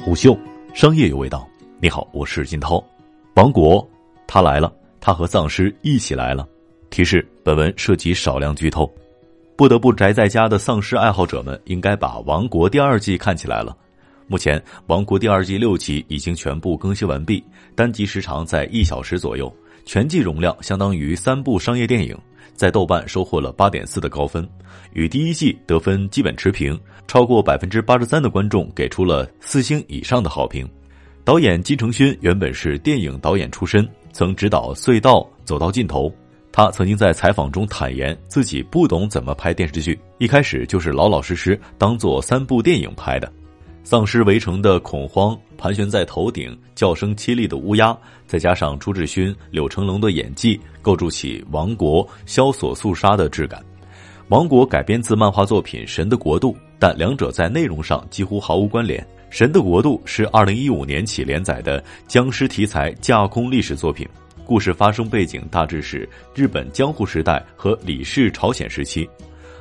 虎嗅，商业有味道。你好，我是金涛。王国，他来了，他和丧尸一起来了。提示：本文涉及少量剧透，不得不宅在家的丧尸爱好者们应该把《王国》第二季看起来了。目前，《王国》第二季六集已经全部更新完毕，单集时长在一小时左右，全季容量相当于三部商业电影。在豆瓣收获了八点四的高分，与第一季得分基本持平。超过百分之八十三的观众给出了四星以上的好评。导演金承勋原本是电影导演出身，曾执导《隧道》《走到尽头》。他曾经在采访中坦言，自己不懂怎么拍电视剧，一开始就是老老实实当做三部电影拍的。丧尸围城的恐慌，盘旋在头顶叫声凄厉的乌鸦，再加上朱志勋、柳成龙的演技，构筑起王国萧索肃杀的质感。王国改编自漫画作品《神的国度》，但两者在内容上几乎毫无关联。《神的国度》是二零一五年起连载的僵尸题材架空历史作品，故事发生背景大致是日本江户时代和李氏朝鲜时期。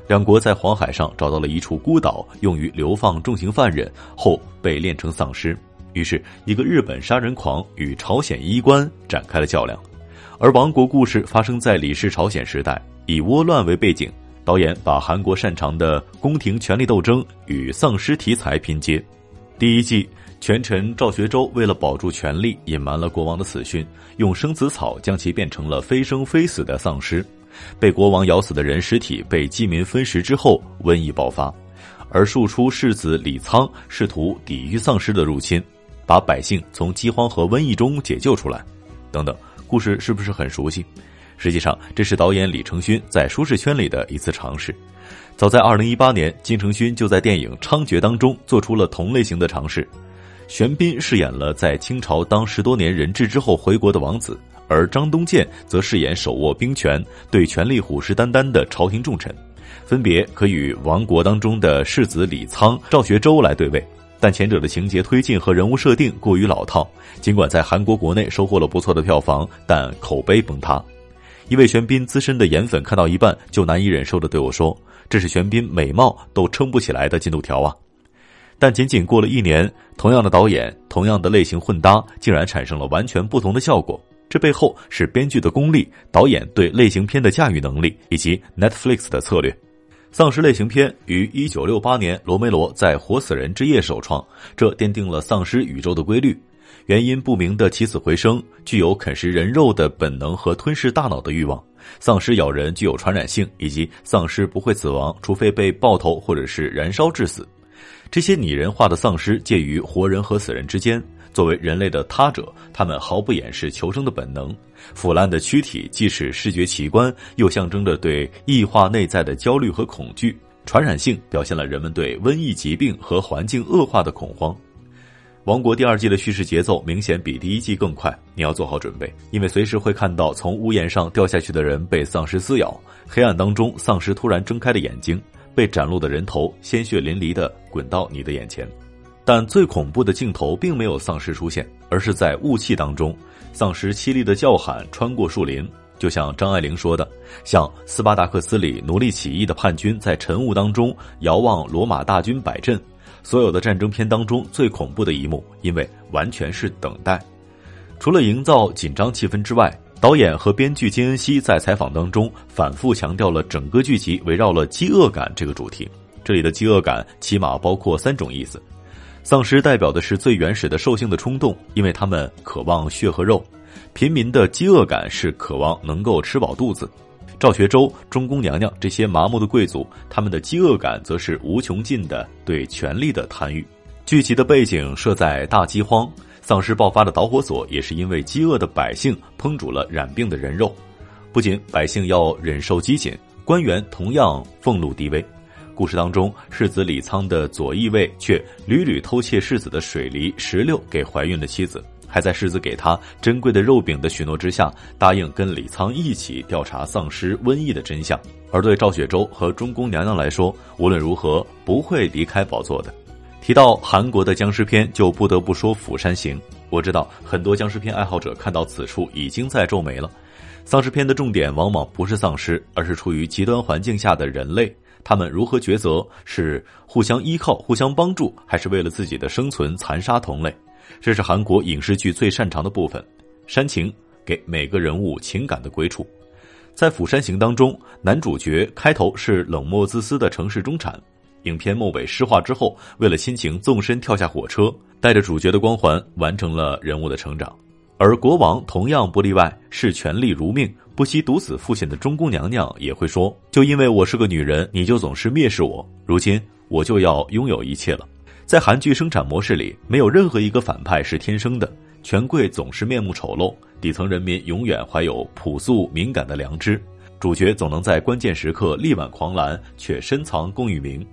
两国在黄海上找到了一处孤岛，用于流放重刑犯人，后被炼成丧尸。于是，一个日本杀人狂与朝鲜医官展开了较量。而亡国故事发生在李氏朝鲜时代，以倭乱为背景，导演把韩国擅长的宫廷权力斗争与丧尸题材拼接。第一季，权臣赵学周为了保住权力，隐瞒了国王的死讯，用生子草将其变成了非生非死的丧尸。被国王咬死的人尸体被饥民分食之后，瘟疫爆发，而庶出世子李沧试图抵御丧尸的入侵，把百姓从饥荒和瘟疫中解救出来。等等，故事是不是很熟悉？实际上，这是导演李承勋在舒适圈里的一次尝试。早在二零一八年，金承勋就在电影《猖獗》当中做出了同类型的尝试。玄彬饰演了在清朝当十多年人质之后回国的王子。而张东健则饰演手握兵权、对权力虎视眈眈的朝廷重臣，分别可与王国当中的世子李沧、赵学周来对位。但前者的情节推进和人物设定过于老套，尽管在韩国国内收获了不错的票房，但口碑崩塌。一位玄彬资深的颜粉看到一半就难以忍受的对我说：“这是玄彬美貌都撑不起来的进度条啊！”但仅仅过了一年，同样的导演、同样的类型混搭，竟然产生了完全不同的效果。这背后是编剧的功力、导演对类型片的驾驭能力以及 Netflix 的策略。丧尸类型片于一九六八年罗梅罗在《活死人之夜》首创，这奠定了丧尸宇宙的规律。原因不明的起死回生，具有啃食人肉的本能和吞噬大脑的欲望。丧尸咬人具有传染性，以及丧尸不会死亡，除非被爆头或者是燃烧致死。这些拟人化的丧尸介于活人和死人之间。作为人类的他者，他们毫不掩饰求生的本能。腐烂的躯体既是视觉奇观，又象征着对异化内在的焦虑和恐惧。传染性表现了人们对瘟疫疾病和环境恶化的恐慌。王国第二季的叙事节奏明显比第一季更快，你要做好准备，因为随时会看到从屋檐上掉下去的人被丧尸撕咬，黑暗当中丧尸突然睁开了眼睛，被斩落的人头鲜血淋漓的滚到你的眼前。但最恐怖的镜头并没有丧尸出现，而是在雾气当中，丧尸凄厉的叫喊穿过树林，就像张爱玲说的，像斯巴达克斯里奴隶起义的叛军在晨雾当中遥望罗马大军摆阵。所有的战争片当中最恐怖的一幕，因为完全是等待。除了营造紧张气氛之外，导演和编剧金恩熙在采访当中反复强调了整个剧集围绕了饥饿感这个主题。这里的饥饿感起码包括三种意思。丧尸代表的是最原始的兽性的冲动，因为他们渴望血和肉；平民的饥饿感是渴望能够吃饱肚子；赵学周、中宫娘娘这些麻木的贵族，他们的饥饿感则是无穷尽的对权力的贪欲。剧集的背景设在大饥荒，丧尸爆发的导火索也是因为饥饿的百姓烹煮了染病的人肉。不仅百姓要忍受饥馑，官员同样俸禄低微。故事当中，世子李沧的左翼卫却屡屡偷窃世子的水梨石榴给怀孕的妻子，还在世子给他珍贵的肉饼的许诺之下，答应跟李沧一起调查丧尸瘟疫的真相。而对赵雪洲和中宫娘娘来说，无论如何不会离开宝座的。提到韩国的僵尸片，就不得不说《釜山行》。我知道很多僵尸片爱好者看到此处已经在皱眉了。丧尸片的重点往往不是丧尸，而是处于极端环境下的人类。他们如何抉择？是互相依靠、互相帮助，还是为了自己的生存残杀同类？这是韩国影视剧最擅长的部分——煽情，给每个人物情感的归处。在《釜山行》当中，男主角开头是冷漠自私的城市中产，影片末尾诗化之后，为了亲情纵身跳下火车，带着主角的光环完成了人物的成长。而国王同样不例外，视权力如命、不惜毒死父亲的中宫娘娘也会说：“就因为我是个女人，你就总是蔑视我。如今我就要拥有一切了。”在韩剧生产模式里，没有任何一个反派是天生的，权贵总是面目丑陋，底层人民永远怀有朴素敏感的良知，主角总能在关键时刻力挽狂澜，却深藏功与名，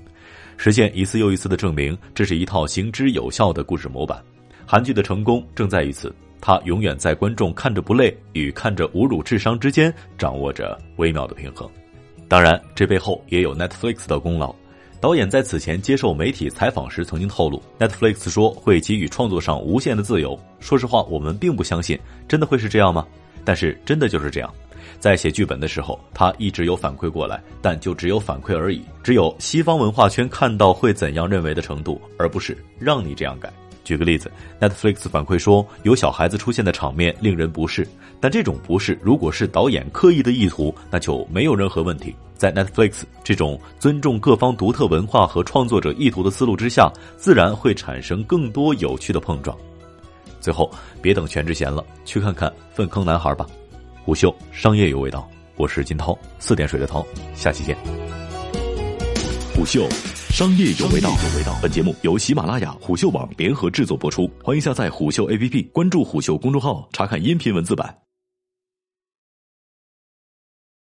实现一次又一次的证明，这是一套行之有效的故事模板。韩剧的成功正在于此。他永远在观众看着不累与看着侮辱智商之间掌握着微妙的平衡。当然，这背后也有 Netflix 的功劳。导演在此前接受媒体采访时曾经透露，Netflix 说会给予创作上无限的自由。说实话，我们并不相信，真的会是这样吗？但是真的就是这样。在写剧本的时候，他一直有反馈过来，但就只有反馈而已，只有西方文化圈看到会怎样认为的程度，而不是让你这样改。举个例子，Netflix 反馈说有小孩子出现的场面令人不适，但这种不适如果是导演刻意的意图，那就没有任何问题。在 Netflix 这种尊重各方独特文化和创作者意图的思路之下，自然会产生更多有趣的碰撞。最后，别等全智贤了，去看看《粪坑男孩》吧。虎嗅商业有味道，我是金涛，四点水的涛，下期见。虎嗅。商业有味道，本节目由喜马拉雅、虎嗅网联合制作播出，欢迎下载虎嗅 APP，关注虎嗅公众号，查看音频文字版。